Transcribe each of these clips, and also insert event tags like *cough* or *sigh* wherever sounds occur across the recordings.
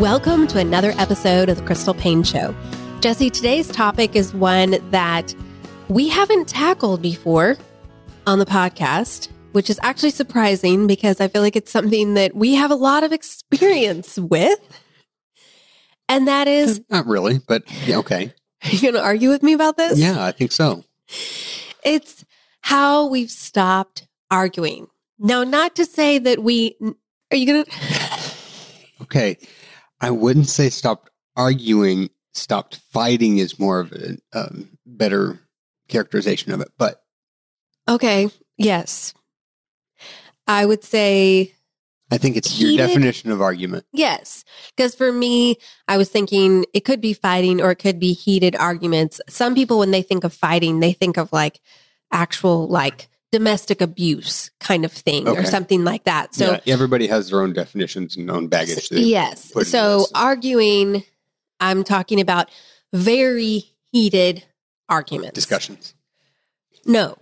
Welcome to another episode of the Crystal Paine Show. Jesse, today's topic is one that we haven't tackled before on the podcast, which is actually surprising because I feel like it's something that we have a lot of experience with. And that is uh, not really, but yeah, okay. Are *laughs* you going to argue with me about this? Yeah, I think so. It's how we've stopped arguing. Now, not to say that we are you going *laughs* to Okay. I wouldn't say stopped arguing. Stopped fighting is more of a um, better characterization of it. But okay, yes, I would say. I think it's heated, your definition of argument. Yes, because for me, I was thinking it could be fighting or it could be heated arguments. Some people, when they think of fighting, they think of like actual like domestic abuse kind of thing okay. or something like that. So yeah, everybody has their own definitions and own baggage. Yes. So arguing, I'm talking about very heated arguments. Discussions. No,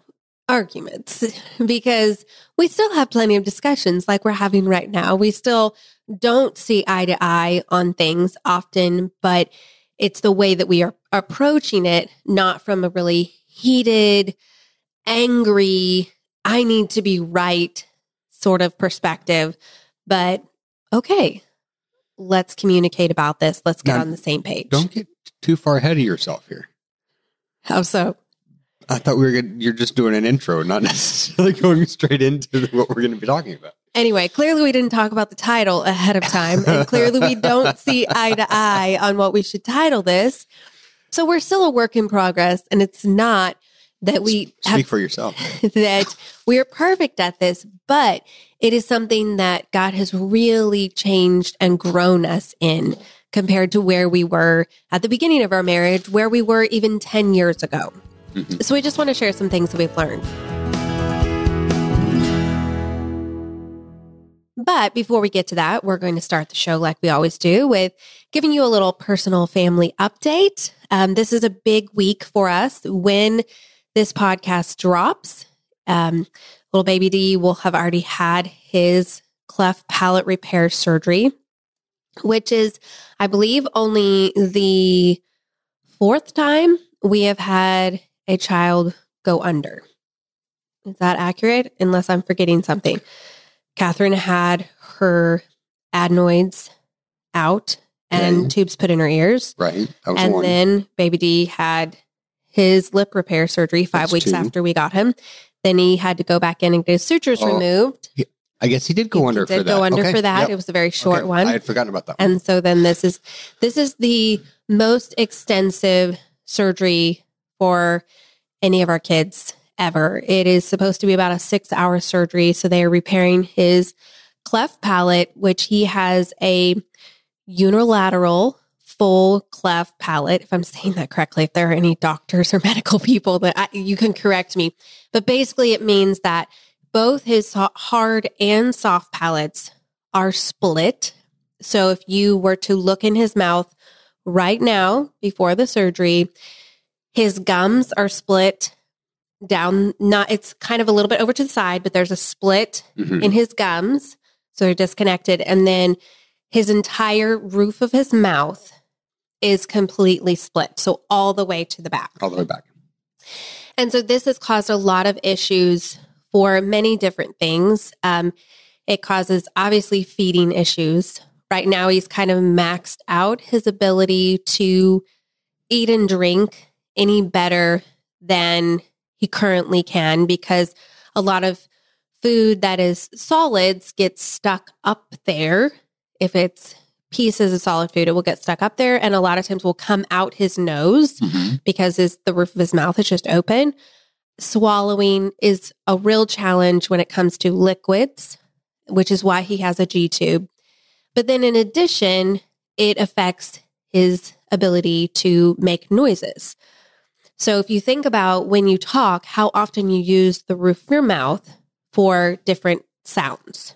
arguments because we still have plenty of discussions like we're having right now. We still don't see eye to eye on things often, but it's the way that we are approaching it, not from a really heated, angry, I need to be right sort of perspective. But okay, let's communicate about this. Let's get now, on the same page. Don't get too far ahead of yourself here. How so? I thought we were good. You're just doing an intro, not *laughs* necessarily going straight into what we're going to be talking about. Anyway, clearly we didn't talk about the title ahead of time, and clearly we don't *laughs* see eye to eye on what we should title this. So we're still a work in progress, and it's not that we speak have, for yourself *laughs* that we are perfect at this but it is something that god has really changed and grown us in compared to where we were at the beginning of our marriage where we were even 10 years ago mm-hmm. so we just want to share some things that we've learned But before we get to that, we're going to start the show like we always do with giving you a little personal family update. Um, this is a big week for us when this podcast drops, um, little baby D will have already had his cleft palate repair surgery, which is, I believe, only the fourth time we have had a child go under. Is that accurate? Unless I'm forgetting something. Catherine had her adenoids out and tubes put in her ears. Right. That was And one. then baby D had his lip repair surgery five That's weeks two. after we got him. Then he had to go back in and get his sutures Oh, removed. I guess he did go He under did for that. under Okay. for that. Yep. It was a very short Okay. one. I had forgotten about that. one. And so then this is this is the most extensive surgery for any of our kids ever. It is supposed to be about a 6-hour surgery, so they are repairing his cleft palate which he has a unilateral full cleft palate if I'm saying that correctly. If there are any doctors or *laughs* medical people that I, you can correct me. But basically it means that both his hard and soft palates are split so if you were to look in his mouth right now before the surgery, his gums are split down not it's kind of a little bit over to the side, but there's a split Mhm. in his gums. So they're disconnected and then his entire roof of his mouth is completely split. So all the way to the back. All the way back. And so this has caused a lot of issues for many different things. Um, it causes obviously feeding issues. Right now, he's kind of maxed out his ability to eat and drink any better than he currently can because a lot of food that is solids gets stuck up there. If it's pieces of solid food, it will get stuck up there and a lot of times will come out his nose Mhm. because his, the roof of his mouth is just open. Swallowing is a real challenge when it comes to liquids, which is why he has a G tube. But then in addition, it affects his ability to make noises. So if you think about when you talk, how often you use the roof of your mouth for different sounds.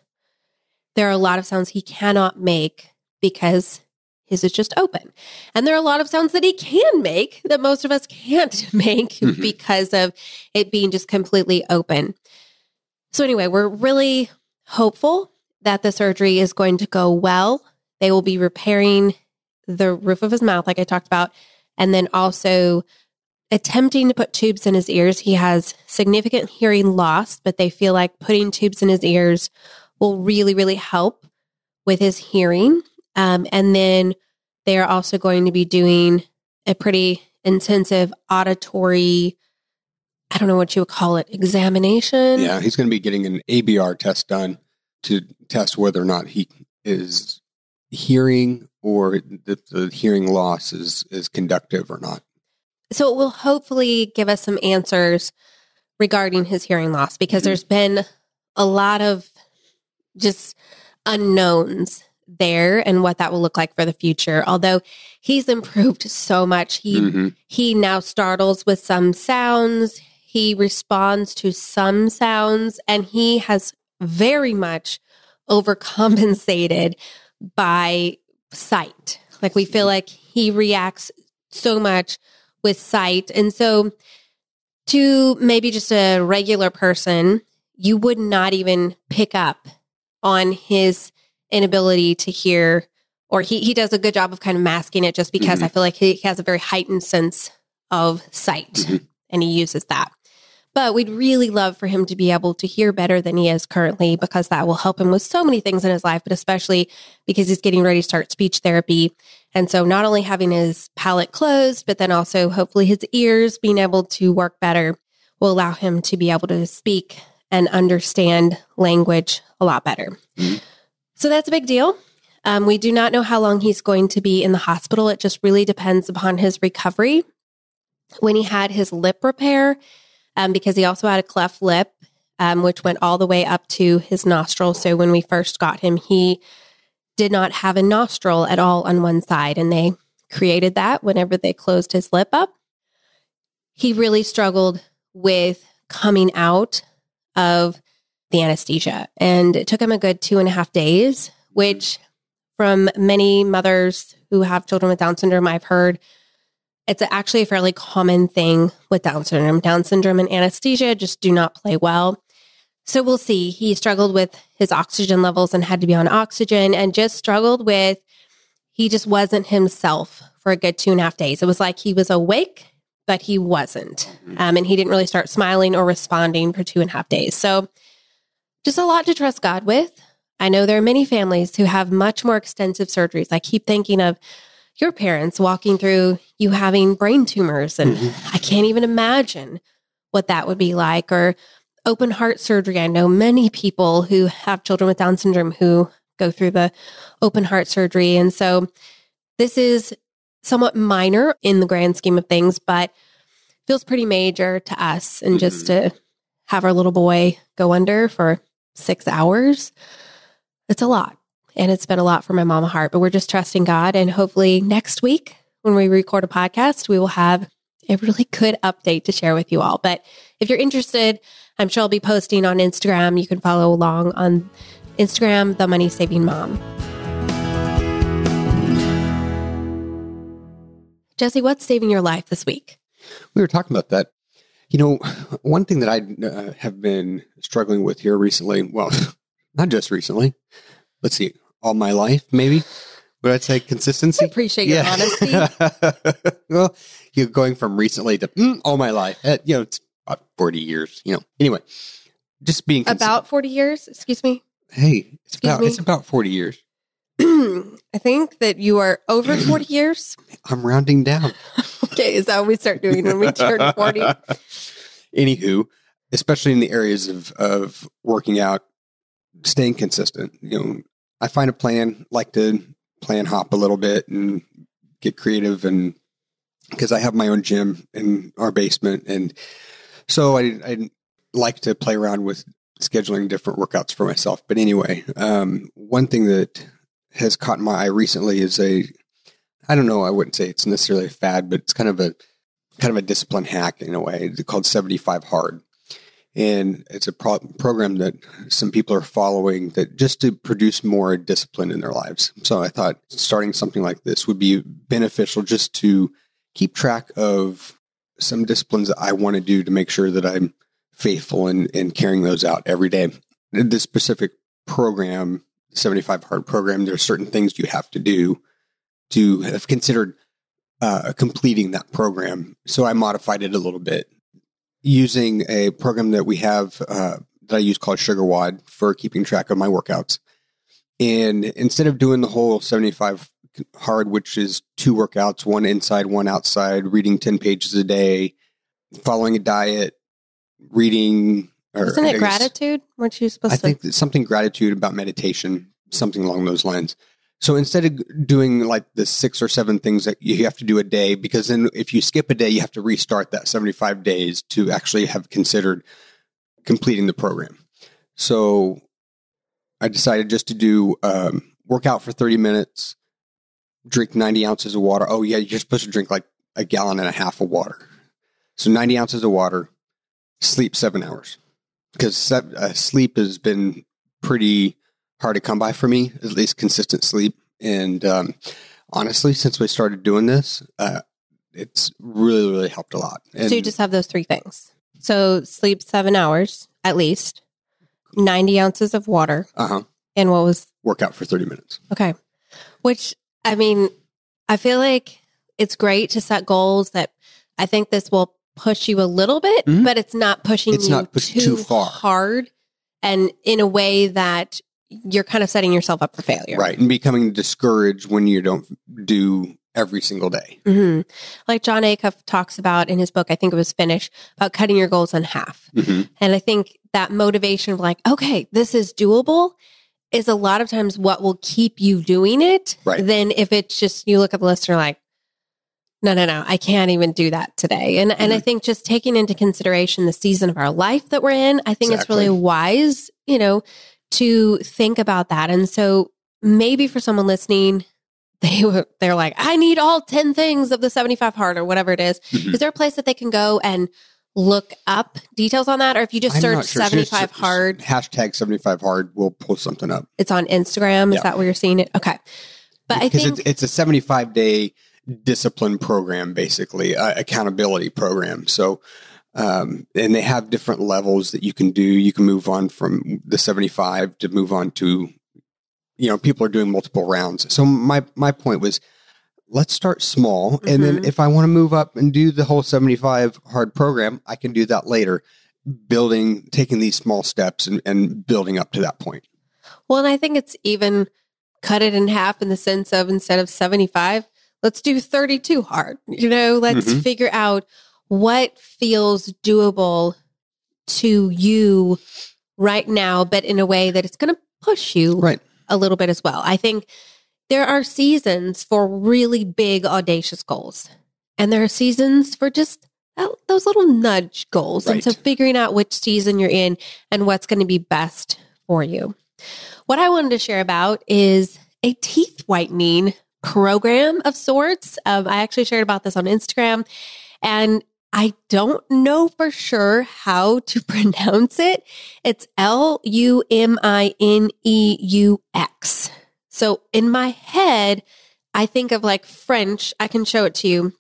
There are a lot of sounds he cannot make because his is just open. And there are a lot of sounds that he can make that most of us can't *laughs* make Mhm. because of it being just completely open. So, anyway, we're really hopeful that the surgery is going to go well. They will be repairing the roof of his mouth, like I talked about, and then also attempting to put tubes in his ears. He has significant hearing loss, but they feel like putting tubes in his ears will really, really help with his hearing. Um, and then they are also going to be doing a pretty intensive auditory, I don't know what you would call it, examination. Yeah, he's going to be getting an ABR test done to test whether or not he is hearing or that the hearing loss is is conductive or not. So it will hopefully give us some answers regarding his hearing loss because Mhm. there's been a lot of just unknowns there and what that will look like for the future. Although he's improved *laughs* so much, he Mhm. he now startles with some sounds, he responds to some sounds and he has very much *laughs* overcompensated by sight. Like we feel like he reacts so much with sight. And so to maybe just a regular person, you would not even pick up on his inability to hear or he, he does a good job of kind of masking it just because Mhm. I feel like he has a very heightened sense of sight Mhm. and he uses that. But we'd really love for him to be able to hear better than he is currently because that will help him with so many things in his life, but especially because he's getting ready to start speech therapy. And so not only having his palate closed, but then also hopefully his ears being able to work better will allow him to be able to speak and understand language a lot better. Mhm. So that's a big deal. Um, we do not know how long he's going to be in the hospital. It just really depends upon his recovery. When he had his lip repair, um, because he also had a cleft lip, um, which went all the way up to his nostril. So when we first got him, he did not have a nostril at all on one side, and they created that whenever they closed his lip up. He really struggled with coming out of the anesthesia, and it took him a good two and a half days, which from many mothers who have children with Down syndrome, I've heard it's actually a fairly common thing with Down syndrome. Down syndrome and anesthesia just do not play well. So we'll see. He struggled with his oxygen levels and had to be on oxygen and just struggled with, he just wasn't himself for a good two and a half days. It was like he was awake, but he wasn't. Um, and he didn't really start smiling or responding for two and a half days. So just a lot to trust God with. I know there are many families who have much more extensive surgeries. I keep thinking of your parents walking through you having brain tumors, and Mhm. I can't even imagine what that would be like. Or open heart surgery. I know many people who have children with Down syndrome who go through the open heart surgery. And so this is somewhat minor in the grand scheme of things, but feels pretty major to us. And just to have our little boy go under for six hours, it's a lot. And it's been a lot for my mama heart, but we're just trusting God. And hopefully next week, when we record a podcast, we will have a really good update to share with you all. But if you're interested, I'm sure I'll be posting on Instagram. You can follow along on Instagram, The Money Saving Mom. Jesse, what's saving your life this week? We were talking about that. You know, one thing that I uh, have been struggling with here recently, well, *laughs* not just recently, let's see, all my life, maybe. Would I say consistency? I appreciate your honesty. *laughs* well, you're going from recently to mm, all my life. Uh, you know, it's about 40 years, you know. Anyway, just being consi- About 40 years, excuse me. hey, it's Excuse about me? it's about 40 years. *clears throat* I think that you are over *clears throat* 40 years. I'm rounding down. *laughs* Okay, is that what we start doing when we turn 40? *laughs* Anywho, especially in the areas of of working out, staying consistent. You know, I find a plan, like to plan hop a little bit and get creative, and because I have my own gym in our basement, and so I I like to play around with scheduling different workouts for myself. But anyway, um, one thing that has caught my eye recently is a I don't know, I wouldn't say it's necessarily a fad, but it's kind of a kind of a discipline hack in a way. It's called 75 Hard. And it's a pro- program that some people are following that just to produce more discipline in their lives. So I thought starting something like this would be beneficial just to keep track of some disciplines that I want to do to make sure that I'm faithful in, in carrying those out every day. This specific program, 75 Hard program, there are certain things you have to do to have considered uh, completing that program. So I modified it a little bit using a program that we have uh, that I use called SugarWOD for keeping track of my workouts. And instead of doing the whole 75 hard, which is two workouts, one inside, one outside, reading 10 pages a day, following a diet, reading. Isn't it guess- gratitude? Weren't you supposed I to? think something gratitude about meditation, something along those lines. So instead of doing like the six or seven things that you have to do a day, because then if you skip a day, you have to restart that 75 days to actually have considered completing the program. So I decided just to do um, workout for 30 minutes, drink 90 ounces of water. Oh, yeah, you're supposed to drink like a gallon and a half of water. So 90 ounces of water, sleep seven hours because uh, sleep has been pretty hard to come by for me, at least consistent sleep. And um, honestly, since we started doing this, uh, it's really, really helped a lot. And so you just have those three things. So sleep seven hours at least, 90 ounces of water. uh-huh, And what was, work out for 30 minutes. okay. Which, I mean, I feel like it's great to set goals that I think this will push you a little bit, Mhm. but it's not pushing It's you not pushed too far. hard and in a way that you're kind of setting yourself up for failure. Right. And becoming discouraged when you don't do every single day. hmm Like Jon Acuff talks about in his book, I think it was Finish, about cutting your goals in half. Mhm. And I think that motivation of like, okay, this is doable is a lot of times what will keep you doing it. Right. Then if it's just you look at the list and you're like, no, no, no, I can't even do that today. And and I Mhm. think just taking into consideration the season of our life that we're in, I think it's really wise, you know, to think about that. And so maybe for someone listening, *laughs* they were they're like, I need all 10 things of the 75 hard or whatever it is. Mhm. Is there a place that they can go and look up details on that? Or if you just I'm search sure. 75 Just- hard, Hashtag 75 hard. We'll pull something up. it's on Instagram. Is Yeah. that where you're seeing it? Okay. But I think it's, it's a 75 day discipline program, basically, uh, accountability program. So, um, and they have different levels that you can do. You can move on from the 75 to move on to, you know, people are doing multiple rounds. So my, my point was, let's start small. And then Mhm. if I want to move up and do the whole 75 hard program, I can do that later, building, taking these small steps and, and building up to that point. Well, and I think it's even cut it in half in the sense of instead of 75, let's do 32 hard. You know, let's Mhm. figure out what feels doable to you right now, but in a way that it's going to push you Right. a little bit as well. I think there are seasons for really big, audacious goals, and there are seasons for just tho- those little nudge goals. And so figuring out which season you're in and what's going to be best for you. What I wanted to share about is a teeth whitening program of sorts. Um, I actually shared about this on Instagram, and I don't know for sure how to *laughs* pronounce it. It's L U M I N E U X. So in my head, I think of like French. I can show it to you.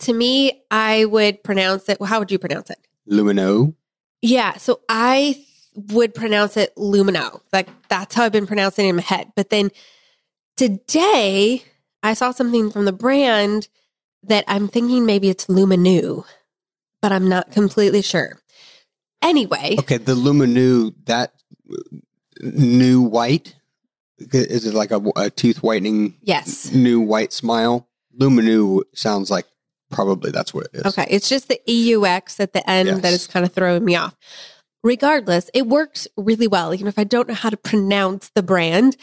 To me, I would pronounce it. Well, how would you pronounce it? Lumino. Yeah. So I would pronounce it Lumino. Like that's how I've been pronouncing it in my head. But then today I saw something from the brand that I'm thinking maybe it's Luminu, but I'm not completely sure. Anyway, Okay, the Luminu that new white is it like a, a tooth whitening yes. new white smile? Luminu sounds like probably that's what it is. Okay. It's just the EUX at the end that Yes. is kind of throwing me off. Regardless, it works really well. Even if I don't know how to pronounce the brand,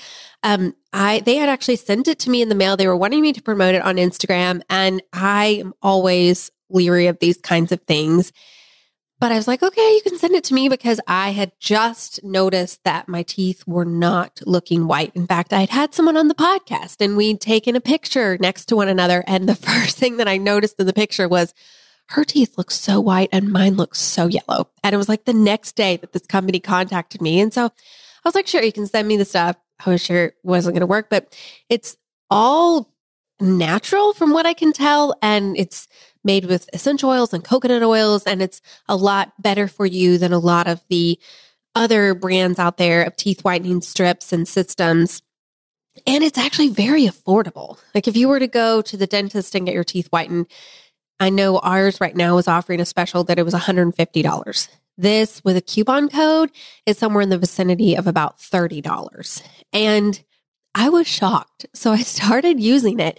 um, I they had actually sent it to me in the mail. They were wanting me to promote it on Instagram, and I am always leery of these kinds of things. But I was like, okay, you can send it to me because I had just noticed that my teeth were not looking white. In fact, I had had someone on the podcast and we'd taken a picture next to one another. And the *laughs* first thing that I noticed in the picture was her teeth look so white and mine looks so yellow. And it was like the next day that this company contacted me. And so I was like, sure, you can send me the stuff. I was sure it wasn't going to work, but it's all natural from what I can tell. And it's made with essential oils and coconut oils. And it's a lot better for you than a lot of the other brands out there of teeth whitening strips and systems. And it's actually very affordable. Like if you were to go to the dentist and get your teeth whitened, I know ours right now is offering a special that it was $150. This with a coupon code is somewhere in the vicinity of about $30. And I was shocked. So I *laughs* started using it.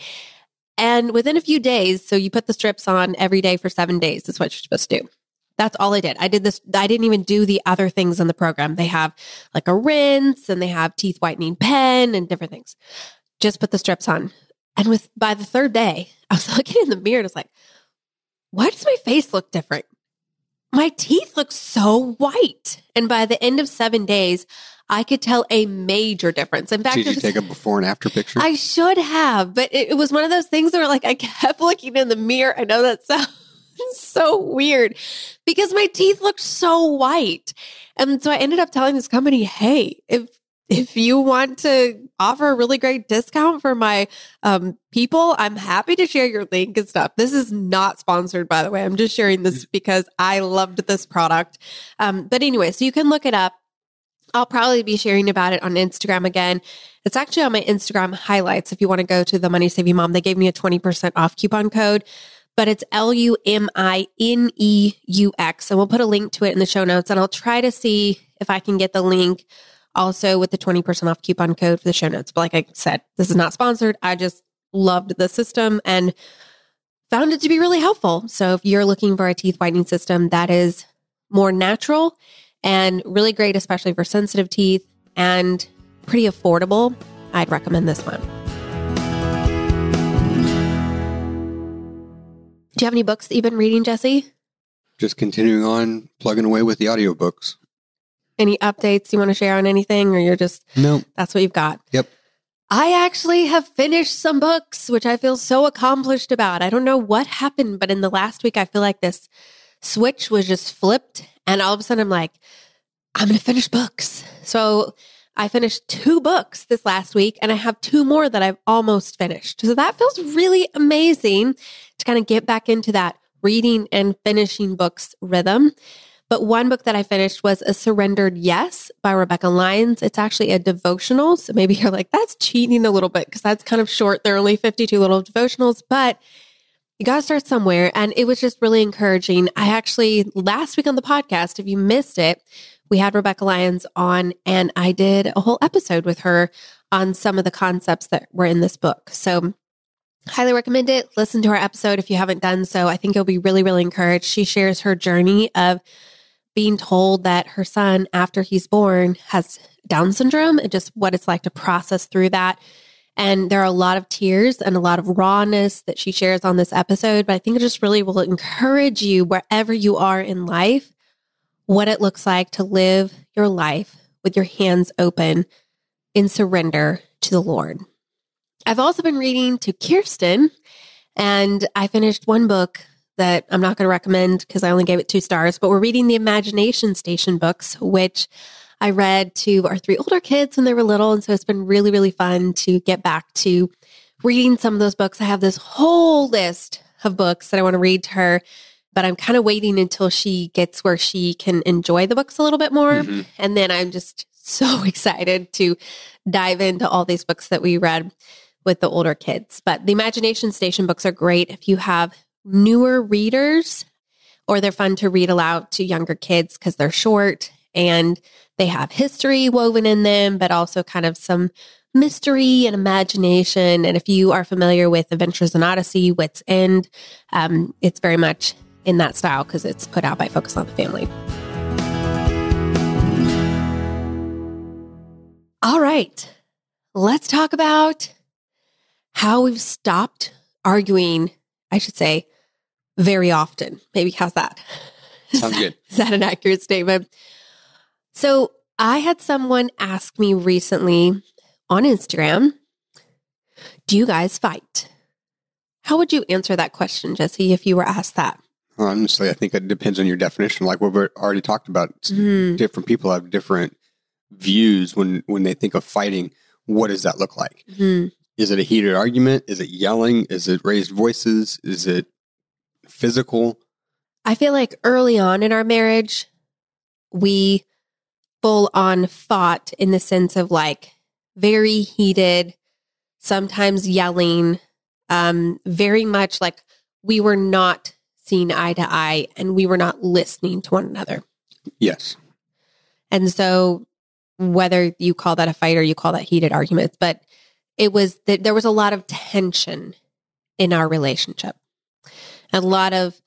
And within a few days, so you put the strips on every day for seven days, is what you're supposed to do. That's all I did. I did this. I didn't even do the other things in the program. They have like a rinse and they have teeth whitening pen and different things. Just put the strips on. And with by the third day, *laughs* I was looking in the mirror and it's like, why does my face look different? My teeth look so white. And by the end of seven days, I could tell a major difference. In fact, Did you take a before and after picture? I should have, but it, it was one of those things where like I kept *laughs* looking in the mirror. I know that *laughs* sounds so weird because my teeth looked so white. And so I ended up telling this company, hey, if if you want to offer a really great discount for my um, people, I'm happy to share your link and stuff. This is not sponsored, by the way. I'm just sharing this because I loved this product. Um, but anyway, so you can look it up. I'll probably be sharing about it on Instagram again. It's actually on my Instagram highlights. If you want to go to the Money Saving Mom, they gave me a 20% off coupon code, but it's L U M I N E U X. And we'll put a link to it in the show notes. And I'll try to see if I can get the link also with the 20% off coupon code for the show notes. But like I said, this is not sponsored. I just loved the system and found it to be really helpful. So if you're looking for a teeth whitening system that is more natural and really great, especially for sensitive teeth and pretty affordable, I'd recommend this one. Do you have any books that you've been reading, Jesse? Just continuing on plugging away with the audiobooks. Any updates you want to share on anything, or you're just No. that's what you've got? Yep. I actually have finished some books, which I feel so accomplished about. I don't know what happened, but in the last week, I feel like this switch was just flipped. And all of a sudden, I'm like, I'm going to finish books. So I finished two books this last week, and I have two more that I've almost finished. So that feels really amazing to kind of get back into that reading and finishing books rhythm. But one book that I finished was A Surrendered Yes by Rebecca Lyons. It's actually a devotional. So maybe you're like, that's cheating a little bit because that's kind of short. There are only 52 little devotionals, but you got to start somewhere. And it was just really encouraging. I actually, last week on the podcast, if you missed it, we had Rebecca Lyons on, and I did a whole episode with her on some of the concepts that were in this book. So, highly recommend it. Listen to our episode if you haven't done so. I think you'll be really, really encouraged. She shares her journey of being told that her son, after he's born, has Down syndrome and just what it's like to process through that. And there are a lot of tears and a lot of rawness that she shares on this episode. But I think it just really will encourage you wherever you are in life, what it looks like to live your life with your hands open in surrender to the Lord. I've also been reading to Kirsten, and I finished one book that I'm not going to recommend because I only gave it two stars, but we're reading the Imagination Station books, which I read to our three older kids when they were little. And so it's been really, really fun to get back to reading some of those books. I have this whole list of books that I want to read to her, but I'm kind of waiting until she gets where she can enjoy the books a little bit more. Mm-hmm. And then I'm just so *laughs* excited to dive into all these books that we read with the older kids. But the Imagination Station books are great if you have newer readers or they're fun to read aloud to younger kids because they're short and they have history woven in them, but also kind of some mystery and imagination. And if you are familiar with Adventures in Odyssey, Whit's End, um, it's very much in that style because it's put out by Focus on the Family. All right, let's talk about how we've stopped arguing, I should say, very often. Maybe how's that? Sounds good. Is that an accurate statement? So I had someone ask me recently on Instagram, do you guys fight? How would you answer that question, Jesse, if you were asked that? Honestly, I think it depends on your definition. Like what we already talked about, mm. different people have different views when when they think of fighting. What does that look like? Mm. Is it a heated argument? Is it yelling? Is it raised voices? Is it physical? I feel like early on in our marriage, we full on fought in the sense of like very heated, sometimes yelling, um, very much like we were not seeing eye to eye and we were not listening to one another. Yes. And so whether you call that a fight or you call that heated arguments, but it was that there was a lot of tension in our relationship. A lot of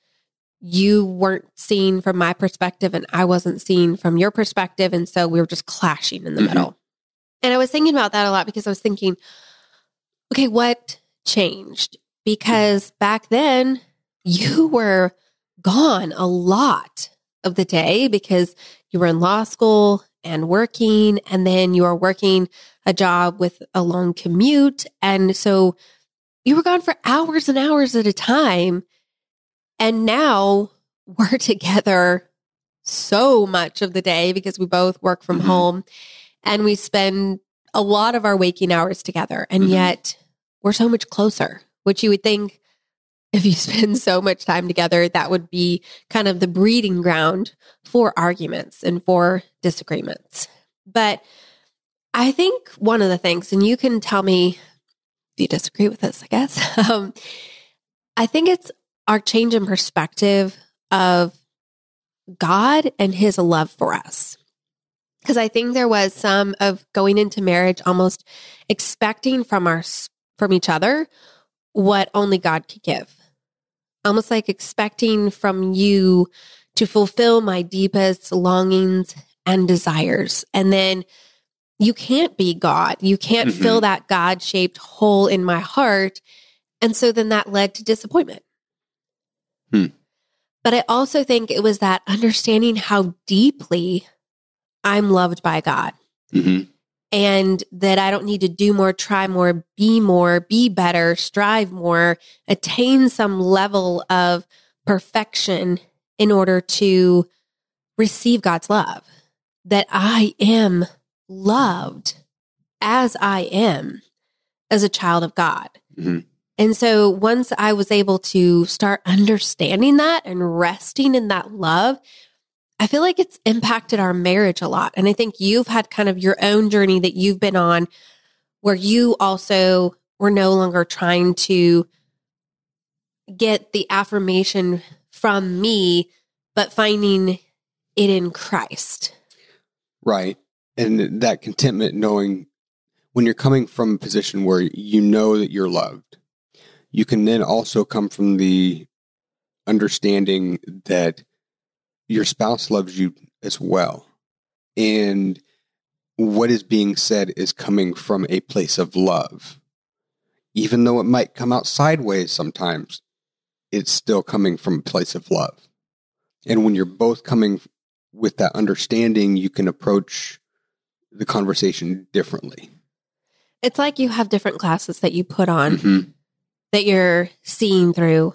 you weren't seen from my perspective and I wasn't seen from your perspective. And so we were just clashing in the mm-hmm. middle. And I was thinking about that a lot because I was thinking, okay, what changed? Because back then *laughs* you were gone a lot of the day because you were in law school and working, and then you were working a job with a long commute. And so you were gone for hours and hours at a time. And now we're *laughs* together so much of the day because we both work from mm-hmm. home and we spend a lot of our waking hours together. And mm-hmm. yet we're so much closer, which you would think *laughs* if you spend so much time together, that would be kind of the breeding ground for arguments and for disagreements. But I think one of the things, and you can tell me if you disagree with this, I guess, *laughs* um, I think it's our change in perspective of God and his love for us. Because I think there was some of going into marriage almost expecting from our from each other what only God could give. Almost like expecting from you to fulfill my deepest longings and desires. And then you can't be God. You can't mm-hmm. fill that God shaped hole in my heart. And so then that led to disappointment. Hmm. But I also think it was that understanding how deeply I'm loved by God. Mm-hmm. And that I don't need to do more, try more, be more, be better, strive more, attain some level of perfection in order to receive God's love. That I am loved as I am as a child of God. Mm-hmm. And so once I was able to start understanding that and resting in that love, I feel like it's impacted our marriage a lot. And I think you've had kind of your own journey that you've been on where you also were no longer trying to get the affirmation from me, but finding it in Christ. Right. And that contentment knowing when you're coming from a position where you know that you're loved, you can then also come from the understanding that your spouse loves you as well. And what is being said is coming from a place of love. Even though it might come out sideways sometimes, it's still coming from a place of love. And when you're both coming with that understanding, you can approach the conversation differently. It's like you have different classes that you put on Mhm. That you're seeing through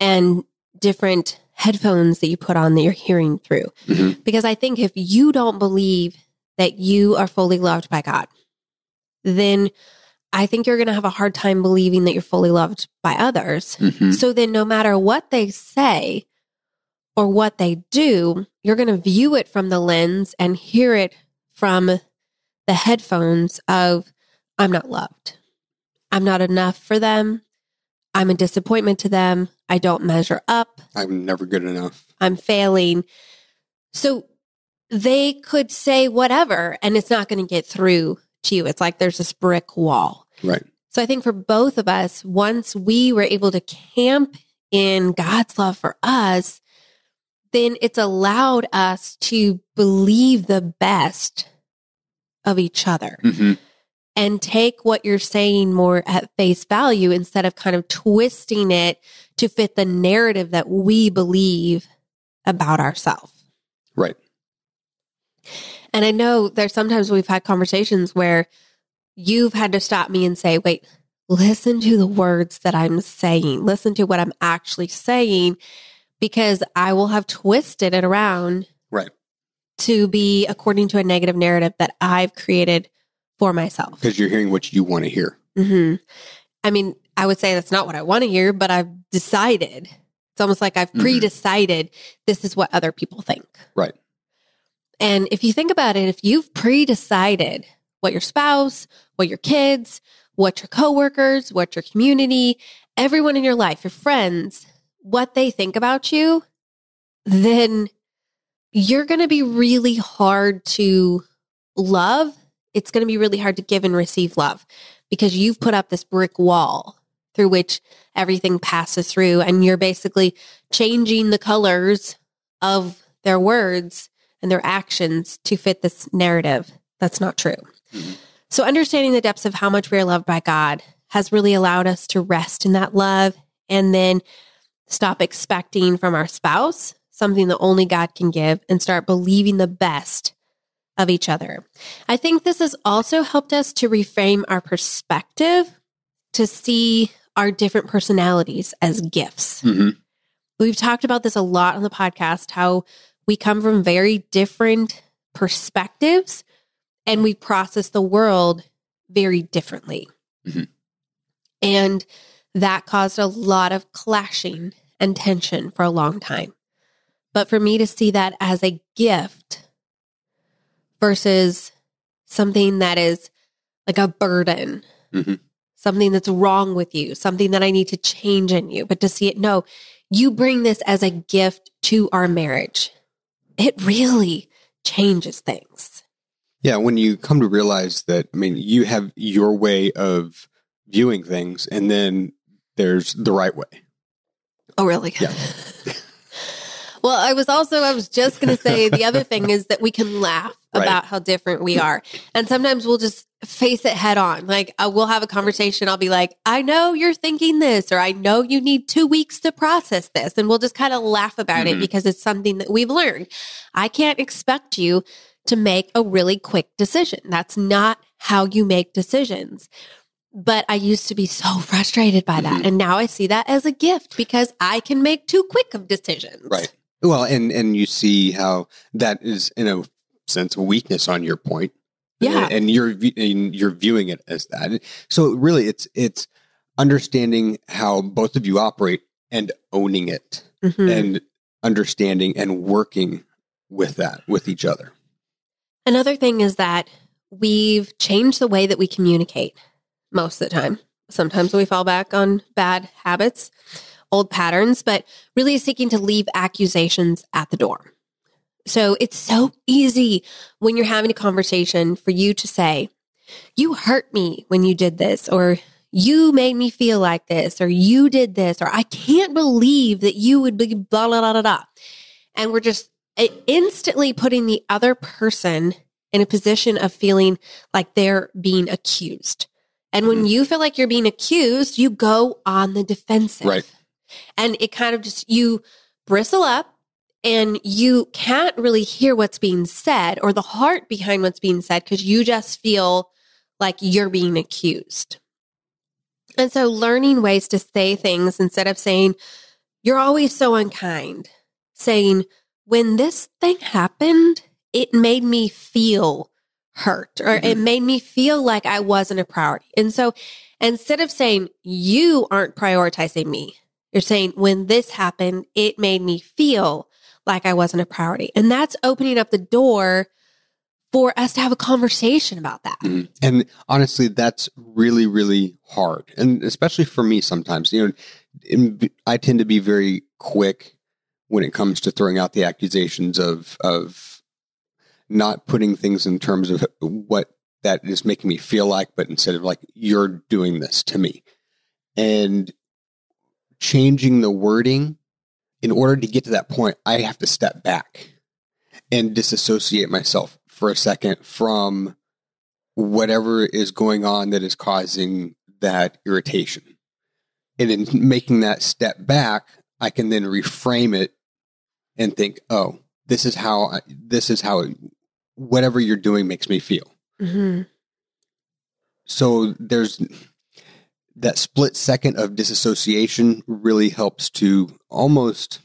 and different headphones that you put on that you're hearing through. Mhm. Because I think if you don't believe that you are fully loved by God, then I think you're going to have a hard time believing that you're fully loved by others. Mhm. So then, no matter what they say or what they do, you're going to view it from the lens and hear it from the headphones of, I'm not loved. I'm not enough for them. I'm a disappointment to them. I don't measure up. I'm never good enough. I'm failing. So they could say whatever, and it's not going to get through to you. It's like there's this brick wall. Right. So I think for both of us, once we were able to camp in God's love for us, then it's allowed us to believe the best of each other Mhm. And take what you're saying more at face value instead of kind of twisting it to fit the narrative that we believe about ourselves. Right. And I know there's sometimes we've had conversations where you've had to stop me and say, wait, listen to the words that I'm saying, listen to what I'm actually saying, because I will have twisted it around Right. to be according to a negative narrative that I've created for myself. Because you're hearing what you want to hear. hmm I mean, I would say that's not what I want to hear, but I've decided. It's almost like I've Mhm. pre decided this is what other people think. Right. And if you think about it, if you've pre decided what your spouse, what your kids, what your coworkers, what your community, everyone in your life, your friends, what they think about you, then you're going to be really hard to love. It's going to be really hard to give and receive love because you've put up this brick wall through which everything passes through and you're basically changing the colors of their words and their actions to fit this narrative that's not true. Mhm. So understanding the depths of how much we are loved by God has really allowed us to rest in that love and then stop expecting from our spouse something that only God can give and start believing the best of each other. I think this has also helped us to reframe our perspective to see our different personalities as gifts. Mhm. We've talked about this a lot on the podcast how we come from very different perspectives and we process the world very differently. Mhm. And that caused a lot of clashing and tension for a long time. But for me to see that as a gift versus something that is like a burden, Mhm. something that's wrong with you, something that I need to change in you, but to see it, no, you bring this as a gift to our marriage. It really changes things. Yeah, when you come to realize that, I mean, you have your way of viewing things, and then there's the right way. Oh, really? Yeah. *laughs* well, I was also, I was just going to say the other *laughs* thing is that we can laugh Right. about how different we are. And sometimes we'll just face it head on. Like, uh, we'll have a conversation. I'll be like, I know you're thinking this, or I know you need two weeks to process this. And we'll just kind of laugh about it Mhm. because it's something that we've learned. I can't expect you to make a really quick decision. That's not how you make decisions. But I used to be so *laughs* frustrated by that. Mhm. And now I see that as a gift because I can make too quick of decisions. Right. Well, and and you see how that is in a sense a weakness on your point. Yeah. and you're and you're viewing it as that. So really, it's it's understanding how both of you operate and owning it, Mhm. and understanding and working with that with each other. Another thing is that we've changed the way that we communicate most of the time. Sometimes we fall back on bad habits, old patterns, but really seeking to leave accusations at the door. So it's so easy when you're having a conversation for you to say, you hurt me when you did this, or you made me feel like this, or you did this, or I can't believe that you would be blah, blah, blah, blah, blah. And we're just uh, instantly putting the other person in a position of feeling like they're being accused. And when you feel like you're being accused, you go on the defensive. Right. And it kind of just, you bristle up and you can't really hear what's being said or the heart behind what's being said because you just feel like you're being accused. And so learning ways to say things instead of saying, you're always so unkind, saying, when this thing happened, it made me feel hurt or Mm-hmm. it made me feel like I wasn't a priority. And so instead of saying, you aren't prioritizing me, you're saying, when this happened, it made me feel like I wasn't a priority. And that's opening up the door for us to have a conversation about that. Mhm. And honestly, that's really, really hard. And especially for me sometimes, you know, I tend to be very quick when it comes to throwing out the accusations of, of not putting things in terms of what that is making me feel like, but instead of like, you're doing this to me. And changing the wording in order to get to that point, I have to step back and disassociate myself for a second from whatever is going on that is causing that irritation. And in making that step back, I can then reframe it and think, oh, this is how I, this is how whatever you're doing makes me feel. Mm-hmm. So there's that split second of disassociation really helps to almost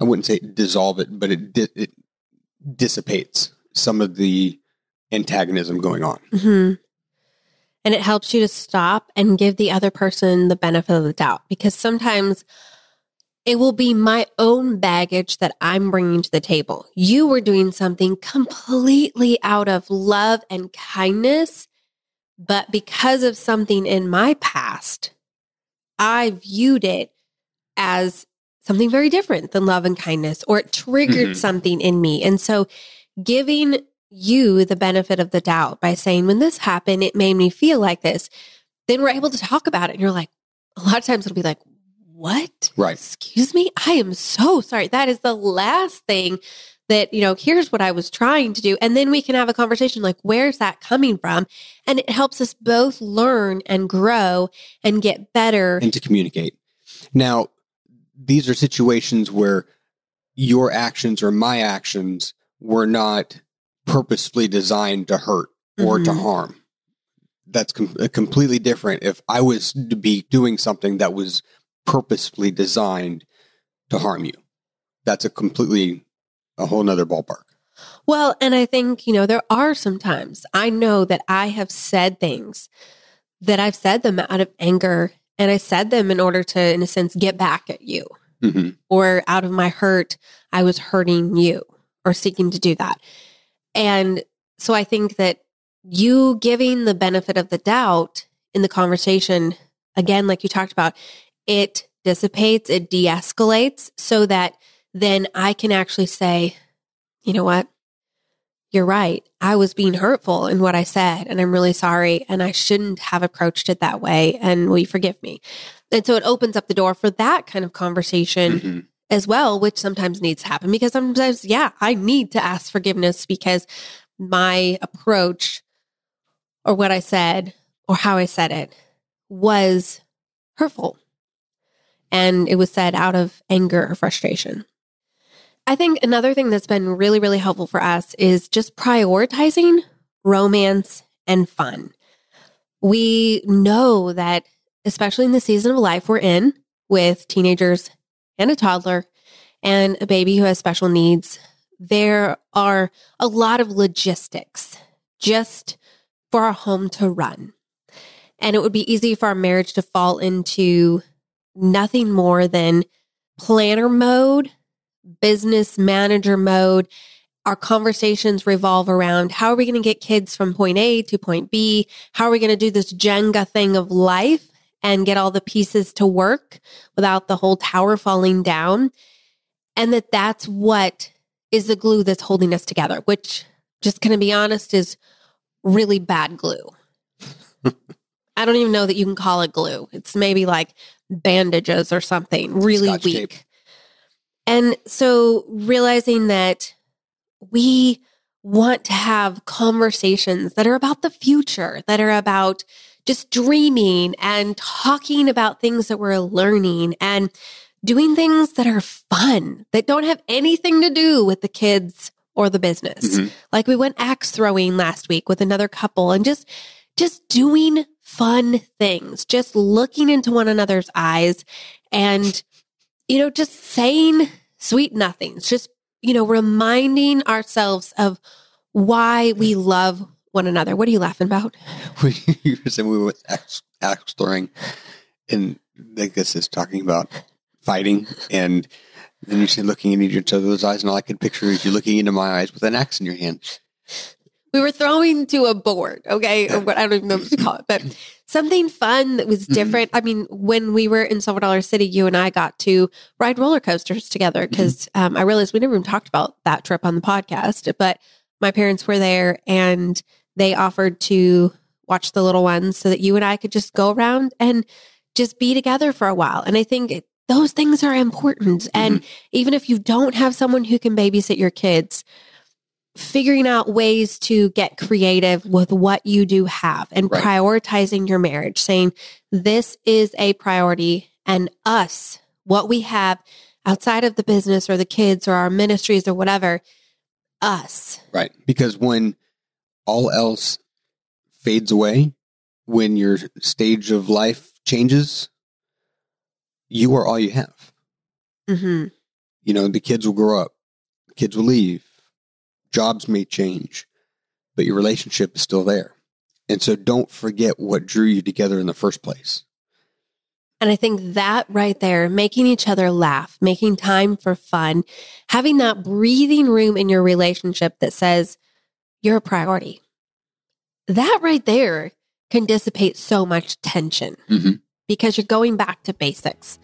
I wouldn't say dissolve it, but it di- it dissipates some of the antagonism going on. hmm And it helps you to stop and give the other person the benefit of the doubt because sometimes it will be my own baggage that I'm bringing to the table. You were doing something completely out of love and kindness, but because of something in my past, I viewed it as something very different than love and kindness, or it triggered Mhm. something in me. And so giving you the benefit of the doubt by saying, when this happened, it made me feel like this, then we're able to talk about it. And you're like, a lot of times it'll be like, what? Right. Excuse me? I am so sorry. That is the last thing that, you know, here's what I was trying to do. And then we can have a conversation like, where's that coming from? And it helps us both learn and grow and get better. and to communicate. Now, these are situations where your actions or my actions were not purposefully designed to hurt or to Mhm. harm. That's com- uh, completely different. If I was to be doing something that was purposefully designed to harm you, that's a completely a whole nother ballpark. Well, and I think, you know, there are some times I know that I have said things that I've said them out of anger and I said them in order to, in a sense, get back at you hmm or out of my hurt, I was hurting you or seeking to do that. And so I think that you giving the benefit of the doubt in the conversation, again, like you talked about, it dissipates, it de escalates so that then I can actually say, you know what? You're right. I was being hurtful in what I said, and I'm really sorry. And I shouldn't have approached it that way. And will you forgive me? And so it opens up the door for that kind of conversation Mhm. as well, which sometimes needs to happen because sometimes, yeah, I need to ask forgiveness because my approach or what I said or how I said it was hurtful. And it was said out of anger or frustration. I think another thing that's been really, really helpful for us is just prioritizing romance and fun. We know that, especially in the season of life we're in with teenagers and a toddler and a baby who has special needs, there are a lot of logistics just for our home to run. And it would be easy for our marriage to fall into nothing more than planner mode, business manager mode. Our conversations revolve around how are we going to get kids from point A to point B? How are we going to do this Jenga thing of life and get all the pieces to work without the whole tower falling down? And that that's what is the glue that's holding us together, which, just going to be honest, is really bad glue. *laughs* I don't even know that you can call it glue. It's maybe like bandages or something really Scotch weak. tape. And so realizing that we want to have conversations that are about the future, that are about just dreaming and talking about things that we're learning and doing things that are fun, that don't have anything to do with the kids or the business. Mhm. Like we went axe throwing last week with another couple and just just doing fun things, just looking into one another's eyes and you know, just saying sweet nothings, just you know, reminding ourselves of why we love one another. What are you laughing about? *laughs* when you were saying we were with axe, axe throwing, and I guess it's talking about fighting, and then you said looking into each other's eyes, and all I could picture is you looking into my eyes with an axe in your hand. We were throwing to a board, okay? Or what I don't even know what to call it, but *laughs* something fun that was mm-hmm. different. I mean, when we were in Silver Dollar City, you and I got to ride roller coasters together mm-hmm. because um, I realized we never even talked about that trip on the podcast, but my parents were there and they offered to watch the little ones so that you and I could just go around and just be together for a while. And I think it- those things are important. And mm-hmm. even if you don't have someone who can babysit your kids, figuring out ways to get creative with what you do have and Right. prioritizing your marriage, saying this is a priority and us, what we have outside of the business or the kids or our ministries or whatever, us. Right. Because when all else fades away, when your stage of life changes, you are all you have. hmm You know, the kids will grow up, kids will leave, jobs may change, but your relationship is still there. And so don't forget what drew you together in the first place. And I think that right there, making each other laugh, making time for fun, having that breathing room in your relationship that says you're a priority. That right there can dissipate so much tension Mhm. because you're going back to basics.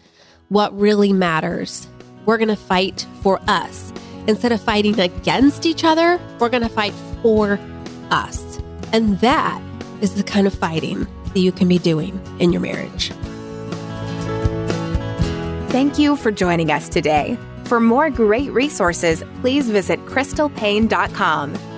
What really matters. We're going to fight for us. Instead of fighting against each other, we're going to fight for us. And that is the kind of fighting that you can be doing in your marriage. Thank you for joining us today. For more great resources, please visit crystalpaine.com.